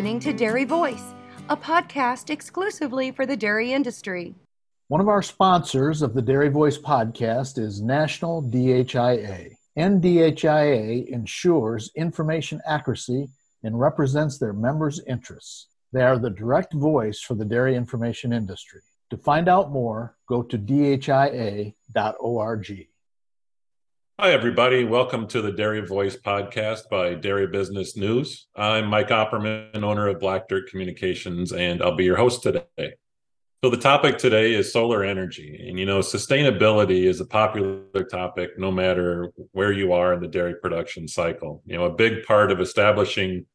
listening to Dairy Voice, a podcast exclusively for the dairy industry. One of our sponsors of the Dairy Voice podcast is National DHIA. NDHIA ensures information accuracy and represents their members' interests. They are the direct voice for the dairy information industry. To find out more, go to dhia.org. Hi, everybody. Welcome to the Dairy Voice podcast by Dairy Business News. I'm Mike Opperman, owner of Black Dirt Communications, and I'll be your host today. So, the topic today is solar energy. And, you know, sustainability is a popular topic no matter where you are in the dairy production cycle. You know, a big part of establishing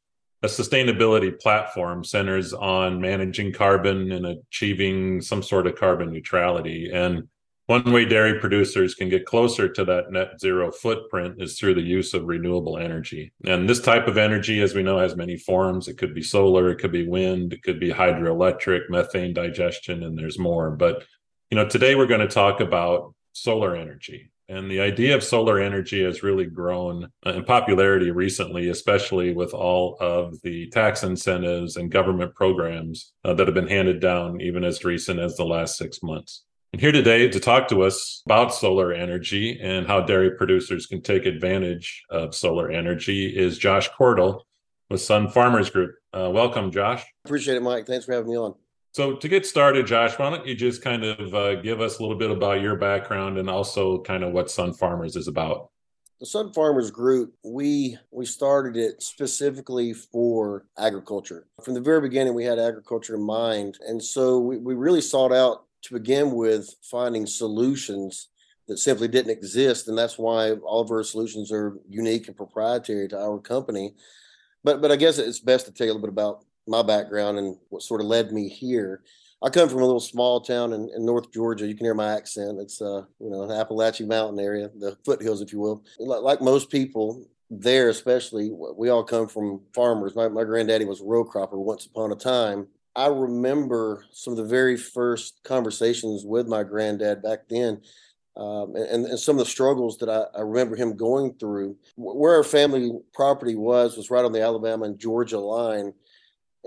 a sustainability platform centers on managing carbon and achieving some sort of carbon neutrality. And one way dairy producers can get closer to that net zero footprint is through the use of renewable energy. And this type of energy, as we know, has many forms. It could be solar, it could be wind, it could be hydroelectric, methane digestion, and there's more. But you know, today we're going to talk about solar energy. And the idea of solar energy has really grown in popularity recently, especially with all of the tax incentives and government programs uh, that have been handed down even as recent as the last six months. And here today to talk to us about solar energy and how dairy producers can take advantage of solar energy is Josh Cordle with Sun Farmers Group. Uh, welcome, Josh. Appreciate it, Mike. Thanks for having me on. So, to get started, Josh, why don't you just kind of uh, give us a little bit about your background and also kind of what Sun Farmers is about? The Sun Farmers Group, we we started it specifically for agriculture. From the very beginning, we had agriculture in mind, and so we, we really sought out to begin with finding solutions that simply didn't exist and that's why all of our solutions are unique and proprietary to our company. But but i guess it's best to tell you a little bit about my background and what sort of led me here. I come from a little small town in, in north georgia. You can hear my accent. It's uh you know an appalachian mountain area the foothills if you will. Like, like most people there especially we all come from farmers. My, my granddaddy was a row cropper once upon a time I remember some of the very first conversations with my granddad back then. Um, and, and, some of the struggles that I, I, remember him going through. Where our family property was was right on the Alabama and Georgia line,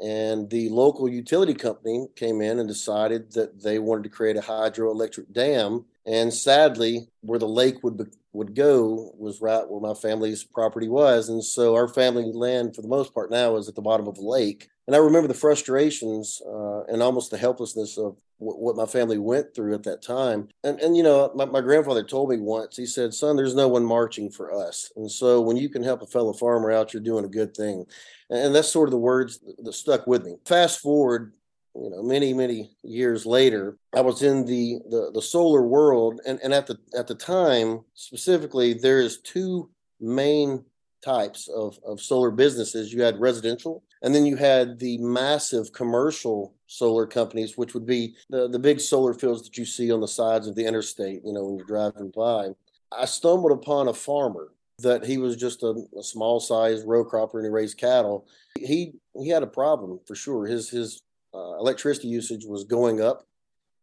and the local utility company came in and decided that they wanted to create a hydroelectric dam. And sadly, where the lake would be, would go was right where my family's property was, and so our family land, for the most part, now is at the bottom of the lake and I remember the frustrations uh, and almost the helplessness of w- what my family went through at that time. And and you know, my, my grandfather told me once. He said, "Son, there's no one marching for us." And so when you can help a fellow farmer out, you're doing a good thing. And that's sort of the words that stuck with me. Fast forward you know many many years later i was in the the, the solar world and, and at the at the time specifically there's two main types of, of solar businesses you had residential and then you had the massive commercial solar companies, which would be the, the big solar fields that you see on the sides of the interstate, you know, when you're driving by. I stumbled upon a farmer that he was just a, a small size row cropper and he raised cattle. He he had a problem for sure. His his uh, electricity usage was going up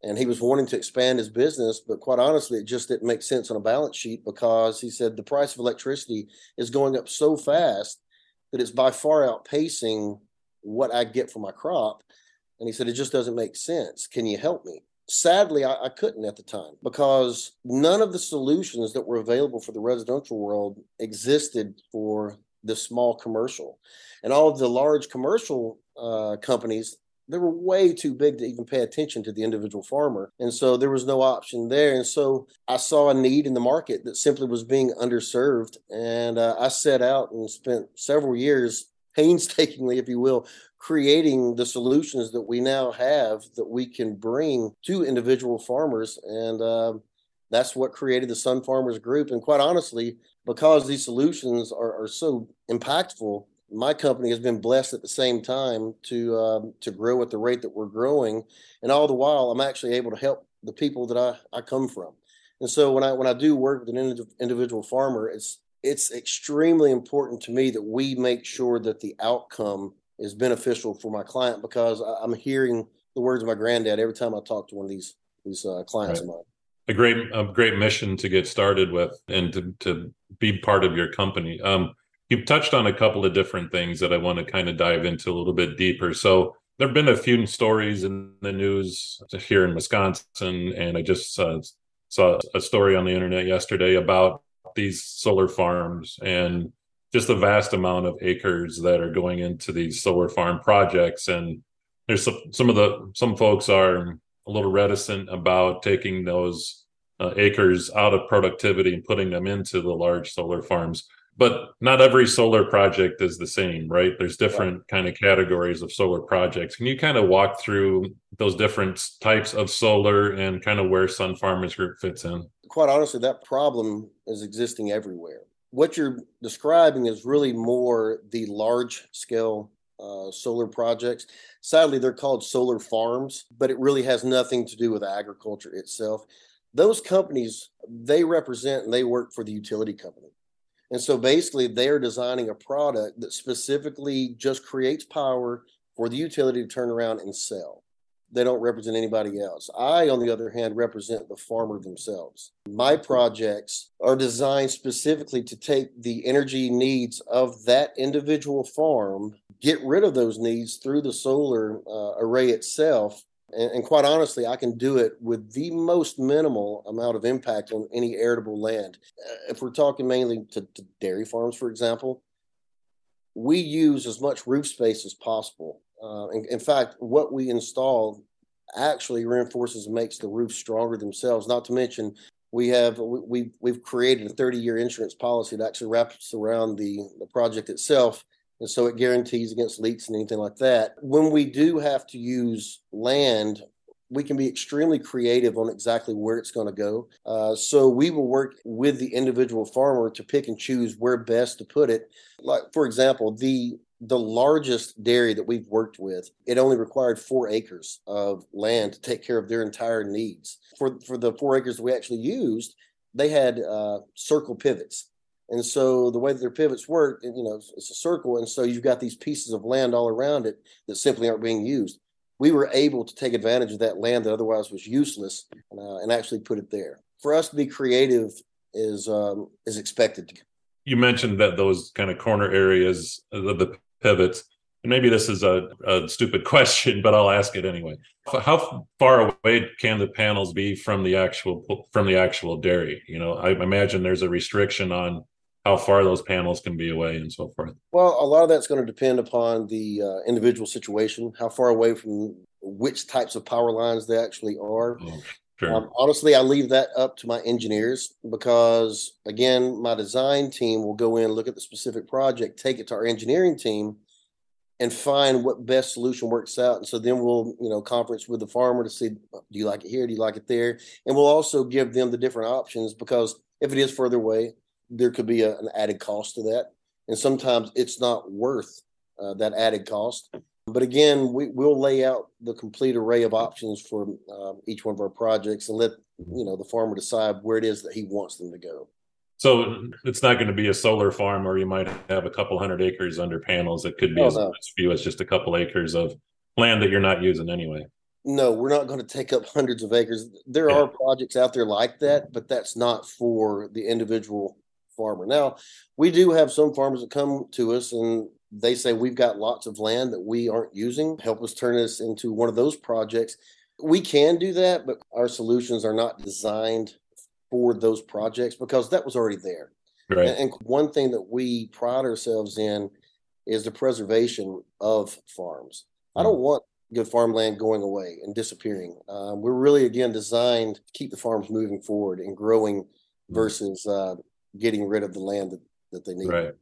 and he was wanting to expand his business but quite honestly it just didn't make sense on a balance sheet because he said the price of electricity is going up so fast that it's by far outpacing what I get for my crop. And he said, It just doesn't make sense. Can you help me? Sadly, I, I, couldn't at the time because none of the solutions that were available for the residential world existed for the small commercial. And all of the large commercial uh, companies they were way too big to even pay attention to the individual farmer. And so there was no option there. And so I saw a need in the market that simply was being underserved. And uh, I set out and spent several years, painstakingly, if you will, creating the solutions that we now have that we can bring to individual farmers. And uh, that's what created the Sun Farmers Group. And quite honestly, because these solutions are, are so impactful, my company has been blessed at the same time to um, to grow at the rate that we're growing, and all the while I'm actually able to help the people that I, I come from. And so when I when I do work with an individual farmer, it's it's extremely important to me that we make sure that the outcome is beneficial for my client because I, am hearing the words of my granddad every time I talk to one of these these uh, clients right. of mine. A great a great mission to get started with and to, to be part of your company. Um, You've touched on a couple of different things that I want to kind of dive into a little bit deeper. So there have been a few stories in the news here in Wisconsin, and I just uh, saw a story on the internet yesterday about these solar farms and just the vast amount of acres that are going into these solar farm projects. And there's some, some of the some folks are a little reticent about taking those uh, acres out of productivity and putting them into the large solar farms but not every solar project is the same right? There's different kind of categories of solar projects. Can you kind of walk through those different types of solar and kind of where sun farmers group fits in? Quite honestly that problem is existing everywhere. What you're describing is really more the large scale uh, solar projects. Sadly they're called solar farms but it really has nothing to do with agriculture itself. Those companies they represent and they work for the utility company and so basically they're designing a product that specifically just creates power for the utility to turn around and sell they don't represent anybody else. I, on the other hand, represent the farmer themselves. My projects are designed specifically to take the energy needs of that individual farm, get rid of those needs through the solar uh, array itself, and, and, quite honestly, I can do it with the most minimal amount of impact on any arable land. Uh, if we're talking mainly to, to dairy farms, for example, we use as much roof space as possible. Uh, in, in, fact, what we install actually reinforces and makes the roof stronger themselves. Not to mention, we have we we've created a 30 year insurance policy that actually wraps around the the project itself and so it guarantees against leaks and anything like that. When we do have to use land, we can be extremely creative on exactly where it's going to go. Uh, so we will work with the individual farmer to pick and choose where best to put it. Like for example, the the largest dairy that we've worked with, it only required four acres of land to take care of their entire needs. For for the four acres we actually used, they had uh, circle pivots. And so the way that their pivots work, you know, it's a circle. And so you've got these pieces of land all around it that simply aren't being used. We were able to take advantage of that land that otherwise was useless uh, and actually put it there. For us to be creative is um, is expected. You mentioned that those kind of corner areas, of the pivots, and maybe this is a, a, stupid question, but I'll ask it anyway. How far away can the panels be from the actual from the actual dairy? You know, I imagine there's a restriction on how far those panels can be away and so forth? Well, a lot of that's going to depend upon the uh, individual situation, how far away from which types of power lines they actually are. Oh, sure. um, honestly, I leave that up to my engineers because, again, my design team will go in, look at the specific project, take it to our engineering team, and find what best solution works out. And so then we'll, you know, conference with the farmer to see, do you like it here? Do you like it there? And we'll also give them the different options because if it is further away, there could be a, an added cost to that. And sometimes it's not worth uh, that added cost. But again, we, will lay out the complete array of options for uh, each one of our projects and let you know the farmer decide where it is that he wants them to go. So it's not going to be a solar farm where you might have a couple hundred acres under panels. It could be oh, as, no. as few as just a couple acres of land that you're not using anyway. No, we're not going to take up hundreds of acres. There yeah. are projects out there like that, but that's not for the individual farmer. Now, we do have some farmers that come to us and they say we've got lots of land that we aren't using. Help us turn this into one of those projects. We can do that, but our solutions are not designed for those projects because that was already there. Right. And, one thing that we pride ourselves in is the preservation of farms. Mm. I don't want good farmland going away and disappearing. Um, we're really again designed to keep the farms moving forward and growing mm. versus uh, getting rid of the land that, that they need. Right.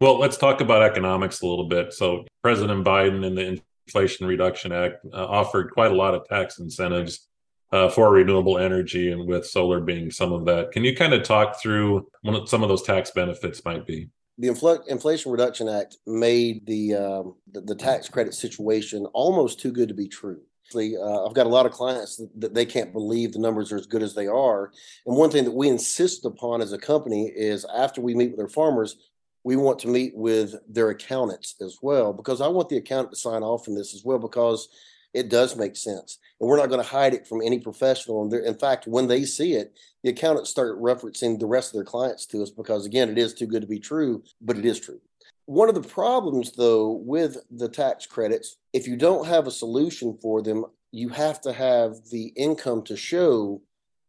Well, let's talk about economics a little bit. So, President Biden and the Inflation Reduction Act uh, offered quite a lot of tax incentives uh, for renewable energy, and with solar being some of that. Can you kind of talk through what some of those tax benefits might be? The Infl- Inflation Reduction Act made the, um, the the tax credit situation almost too good to be true. Uh, I've got a lot of clients that they can't believe the numbers are as good as they are. And one thing that we insist upon as a company is after we meet with our farmers, we want to meet with their accountants as well, because I want the accountant to sign off on this as well, because it does make sense. And we're not going to hide it from any professional. And in fact, when they see it, the accountants start referencing the rest of their clients to us because, again, it is too good to be true, but it is true. One of the problems, though, with the tax credits, if you don't have a solution for them, you have to have the income to show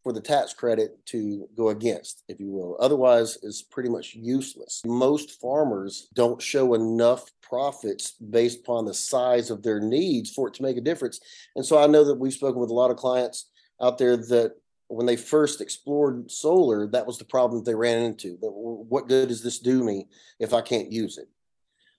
for the tax credit to go against, if you will. Otherwise, it's pretty much useless. Most farmers don't show enough profits based upon the size of their needs for it to make a difference. And so I know that we've spoken with a lot of clients out there that when they first explored solar, that was the problem they ran into. What good does this do me if I can't use it?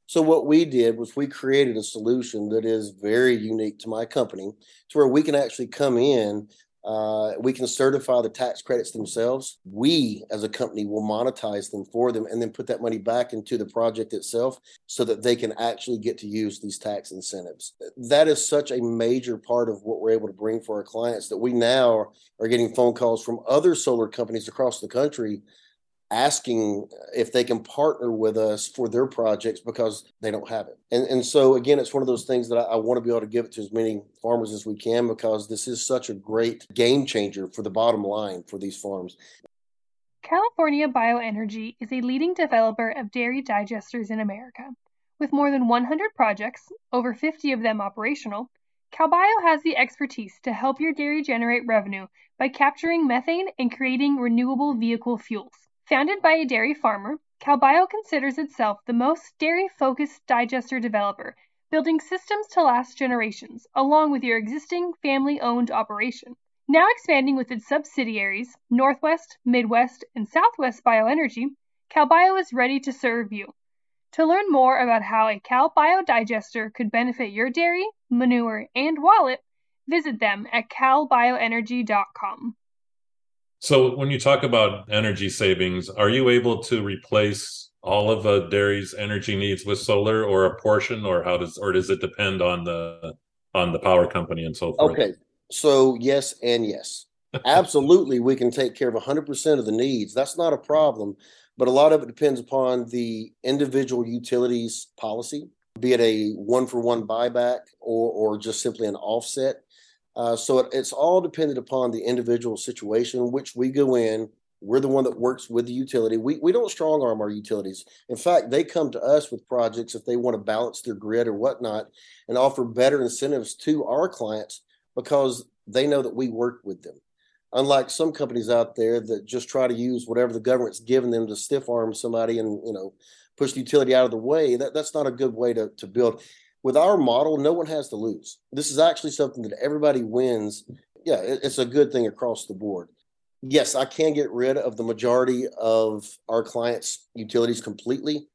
So what we did was we created a solution that is very unique to my company, to where we can actually come in uh, we can certify the tax credits themselves. We, as a company, will monetize them for them and then put that money back into the project itself so that they can actually get to use these tax incentives. That is such a major part of what we're able to bring for our clients that we now are getting phone calls from other solar companies across the country asking if they can partner with us for their projects because they don't have it. And, and so, again, it's one of those things that I, I want to be able to give it to as many farmers as we can because this is such a great game changer for the bottom line for these farms. California Bioenergy is a leading developer of dairy digesters in America. With more than 100 projects, over 50 of them operational, CalBio has the expertise to help your dairy generate revenue by capturing methane and creating renewable vehicle fuels. Founded by a dairy farmer, CalBio considers itself the most dairy-focused digester developer, building systems to last generations, along with your existing family-owned operation. Now expanding with its subsidiaries, Northwest, Midwest, and Southwest Bioenergy, CalBio is ready to serve you. To learn more about how a CalBio digester could benefit your dairy, manure, and wallet, visit them at calbioenergy.com. So when you talk about energy savings, are you able to replace all of a dairy's energy needs with solar or a portion or how does or does it depend on the on the power company and so forth? Okay. So yes and yes. Absolutely we can take care of 100% of the needs. That's not a problem, but a lot of it depends upon the individual utilities policy, be it a one for one buyback or or just simply an offset uh, so it, it's all dependent upon the individual situation, which we go in. We're the one that works with the utility. We, we don't strong arm our utilities. In fact, they come to us with projects if they want to balance their grid or whatnot and offer better incentives to our clients because they know that we work with them. Unlike some companies out there that just try to use whatever the government's given them to stiff arm somebody and you know push the utility out of the way, that, that's not a good way to, to build with our model, no one has to lose. This is actually something that everybody wins. Yeah, it's a good thing across the board. Yes, I can get rid of the majority of our clients' utilities completely,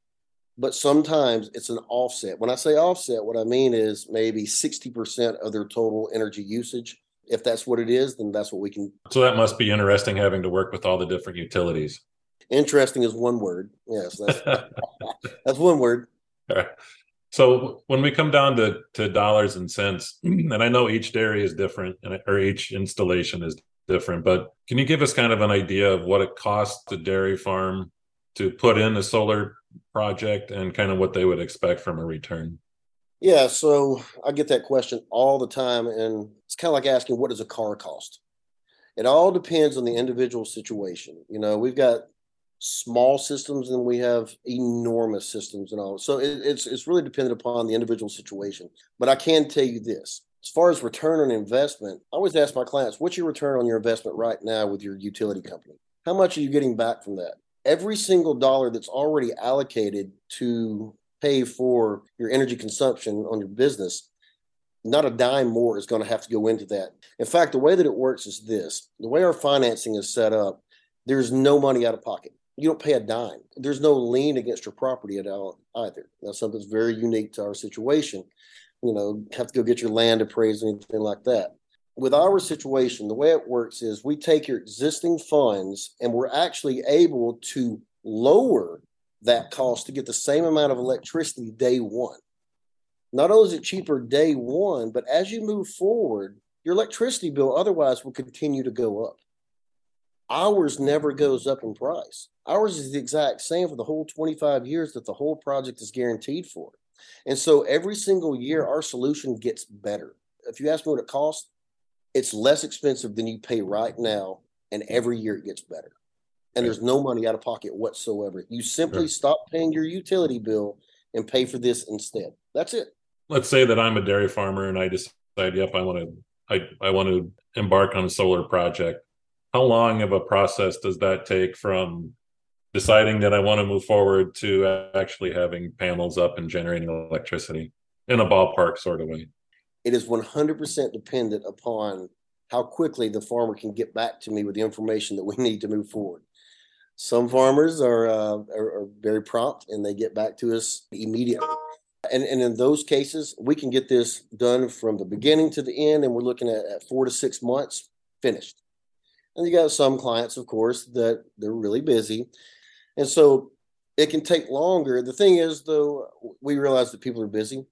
but sometimes it's an offset. When I say offset, what I mean is maybe 60% of their total energy usage. If that's what it is, then that's what we can. So that must be interesting having to work with all the different utilities. Interesting is one word. Yes, that's, that's one word. So when we come down to, to dollars and cents, and I know each dairy is different and or each installation is different, but can you give us kind of an idea of what it costs a dairy farm to put in a solar project and kind of what they would expect from a return? Yeah, so I get that question all the time, and it's kind of like asking what does a car cost? It all depends on the individual situation. You know, we've got small systems and we have enormous systems and all. So it, it's it's really dependent upon the individual situation. But I can tell you this: as far as return on investment, I always ask my clients, "What's your return on your investment right now with your utility company? How much are you getting back from that?" Every single dollar that's already allocated to pay for your energy consumption on your business not a dime more is going to have to go into that. In fact, the way that it works is this the way our financing is set up, there's no money out of pocket you don't pay a dime. There's no lien against your property at all either. That's something that's very unique to our situation. You know, have to go get your land appraised or anything like that. With our situation, the way it works is we take your existing funds and we're actually able to lower that cost to get the same amount of electricity day one. Not only is it cheaper day one, but as you move forward, your electricity bill otherwise will continue to go up. Ours never goes up in price. Ours is the exact same for the whole 25 years that the whole project is guaranteed for. And so every single year, our solution gets better. if you ask me what it costs, it's less expensive than you pay right now, and every year it gets better. And there's no money out of pocket whatsoever. You simply sure. stop paying your utility bill and pay for this instead. That's it. Let's say that I'm a dairy farmer and I decide, yep, I want to I, I want to embark on a solar project. How long of a process does that take from deciding that I want to move forward to actually having panels up and generating electricity in a ballpark sort of way? It is 100% dependent upon how quickly the farmer can get back to me with the information that we need to move forward. Some farmers are, uh, are, are very prompt and they get back to us immediately. And, and in those cases, we can get this done from the beginning to the end, and we're looking at, at four to six months finished. And you got some clients, of course, that they're really busy. And so it can take longer. The thing is, though, we realize that people are busy.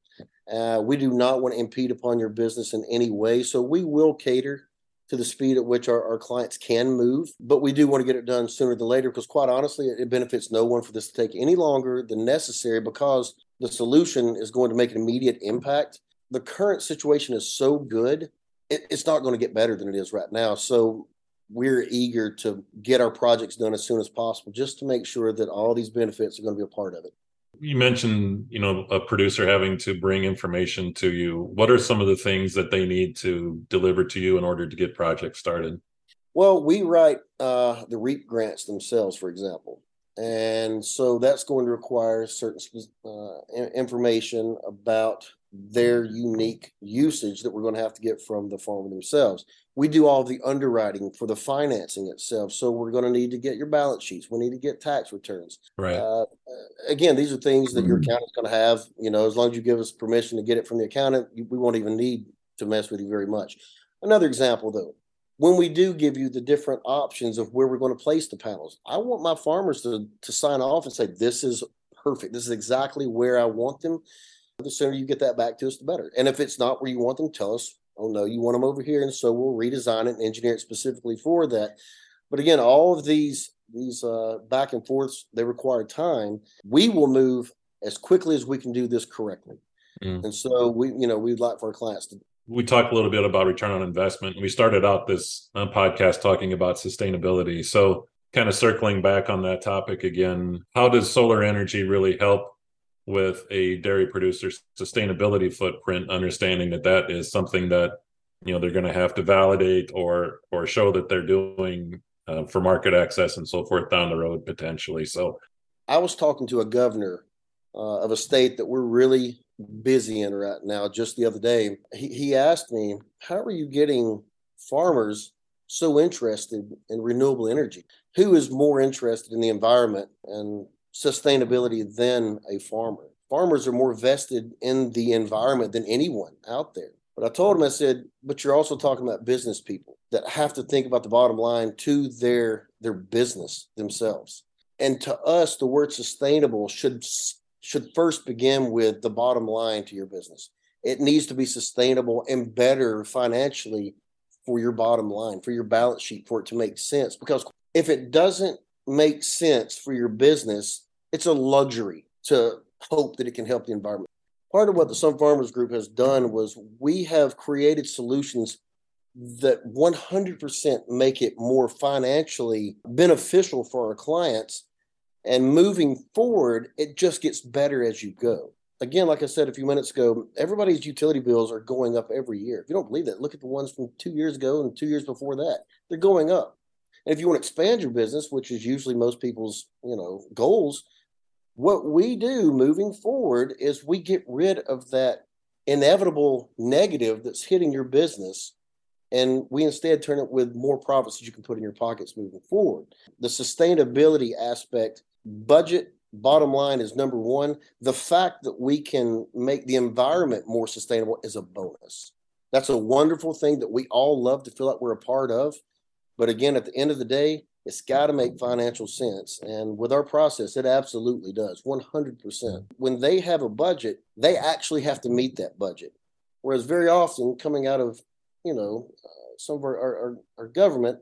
Uh, we do not want to impede upon your business in any way. So we will cater to the speed at which our, our clients can move, but we do want to get it done sooner than later because, quite honestly, it, it benefits no one for this to take any longer than necessary because the solution is going to make an immediate impact. The current situation is so good, it, it's not going to get better than it is right now. So we're eager to get our projects done as soon as possible just to make sure that all these benefits are going to be a part of it. You mentioned, you know, a producer having to bring information to you. What are some of the things that they need to deliver to you in order to get projects started? Well, we write uh, the REAP grants themselves, for example. And so that's going to require certain uh, information about their unique usage that we're going to have to get from the farmer themselves. We do all the underwriting for the financing itself. So we're going to need to get your balance sheets. We need to get tax returns. Right. Uh, again, these are things that your mm-hmm. accountant's going to have. You know, as long as you give us permission to get it from the accountant, we won't even need to mess with you very much. Another example, though, when we do give you the different options of where we're going to place the panels, I want my farmers to, to sign off and say, this is perfect. This is exactly where I want them. The sooner you get that back to us, the better. And if it's not where you want them, tell us, oh no, you want them over here. And so we'll redesign it and engineer it specifically for that. But again, all of these these uh, back and forths, they require time. We will move as quickly as we can do this correctly. Mm. And so we, you know, we'd like for our clients to we talked a little bit about return on investment. We started out this uh, podcast talking about sustainability. So, kind of circling back on that topic again, how does solar energy really help with a dairy producer's sustainability footprint? Understanding that that is something that you know they're going to have to validate or or show that they're doing uh, for market access and so forth down the road potentially. So, I was talking to a governor uh, of a state that we're really busy in right now. Just the other day, he, he asked me, How are you getting farmers so interested in renewable energy? Who is more interested in the environment and sustainability than a farmer? Farmers are more vested in the environment than anyone out there. But I told him, I said, but you're also talking about business people that have to think about the bottom line to their their business themselves. And to us, the word sustainable should should first begin with the bottom line to your business. It needs to be sustainable and better financially for your bottom line, for your balance sheet, for it to make sense. Because if it doesn't make sense for your business, it's a luxury to hope that it can help the environment. Part of what the Sun Farmers Group has done was we have created solutions that 100% make it more financially beneficial for our clients and moving forward, it just gets better as you go. Again, like I said a few minutes ago, everybody's utility bills are going up every year. If you don't believe that, look at the ones from two years ago and two years before that. They're going up. And if you want to expand your business, which is usually most people's, you know, goals, what we do moving forward is we get rid of that inevitable negative that's hitting your business and we instead turn it with more profits that you can put in your pockets moving forward. The sustainability aspect budget bottom line is number one. The fact that we can make the environment more sustainable is a bonus. That's a wonderful thing that we all love to feel like we're a part of but again at the end of the day it's got to make financial sense and with our process it absolutely does 100% when they have a budget they actually have to meet that budget whereas very often coming out of you know uh, some of our, our, our government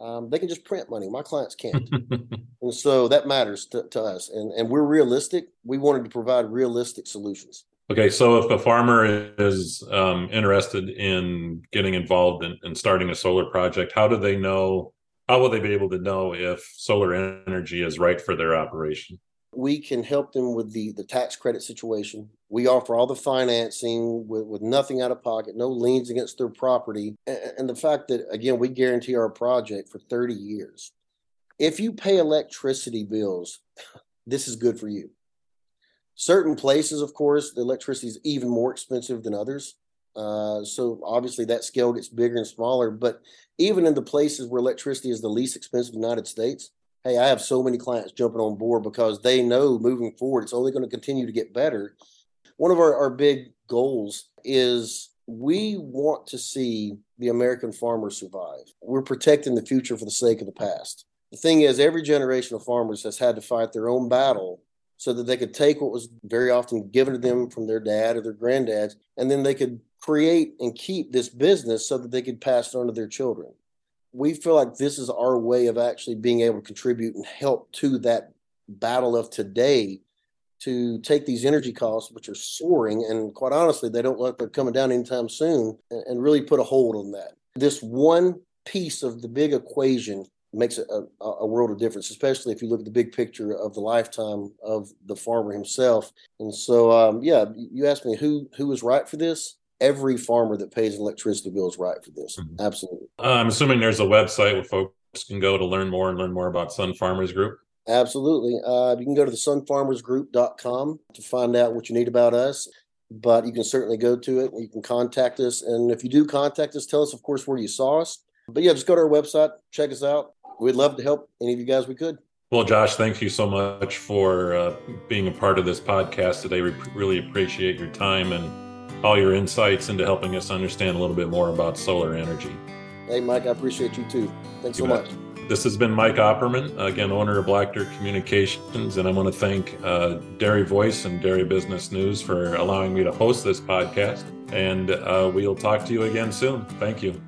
um, they can just print money. My clients can't. and so that matters to, to us. And, and we're realistic. We wanted to provide realistic solutions. Okay, so if a farmer is um, interested in getting involved in, in, starting a solar project, how do they know? How will they be able to know if solar energy is right for their operation? We can help them with the the tax credit situation. We offer all the financing with, with nothing out of pocket, no liens against their property, and, and the fact that again we guarantee our project for 30 years. If you pay electricity bills, this is good for you Certain places, of course, the electricity is even more expensive than others. Uh, so obviously that scale gets bigger and smaller. But even in the places where electricity is the least expensive in the United States, hey, I have so many clients jumping on board because they know moving forward it's only going to continue to get better. One of our, our big goals is we want to see the American farmer survive. We're protecting the future for the sake of the past. The thing is, every generation of farmers has had to fight their own battle so that they could take what was very often given to them from their dad or their granddads, and then they could create and keep this business so that they could pass it on to their children. We feel like this is our way of actually being able to contribute and help to that battle of today to take these energy costs, which are soaring, and quite honestly, they don't look like they're coming down anytime soon, and really put a hold on that. This one piece of the big equation makes a, a, world of difference, especially if you look at the big picture of the lifetime of the farmer himself. And so, um, yeah, you asked me who who is right for this. Every farmer that pays an electricity bill is right for this. Mm-hmm. Absolutely. Uh, I'm assuming there's a website where folks can go to learn more and learn more about Sun Farmers Group. Absolutely. Uh, you can go to the sunfarmersgroup.com to find out what you need about us but you can certainly go to it. You can contact us. And if you do contact us, tell us, of course, where you saw us. But yeah, just go to our website, check us out we'd love to help any of you guys we could. Well, Josh, thank you so much for uh, being a part of this podcast today. We really appreciate your time and all your insights into helping us understand a little bit more about solar energy. Hey, Mike, I appreciate you too. Thanks you so bet. much. This has been Mike Opperman, again, owner of Black Dirt Communications. And I want to thank uh, Dairy Voice and Dairy Business News for allowing me to host this podcast. And uh, we'll talk to you again soon. Thank you.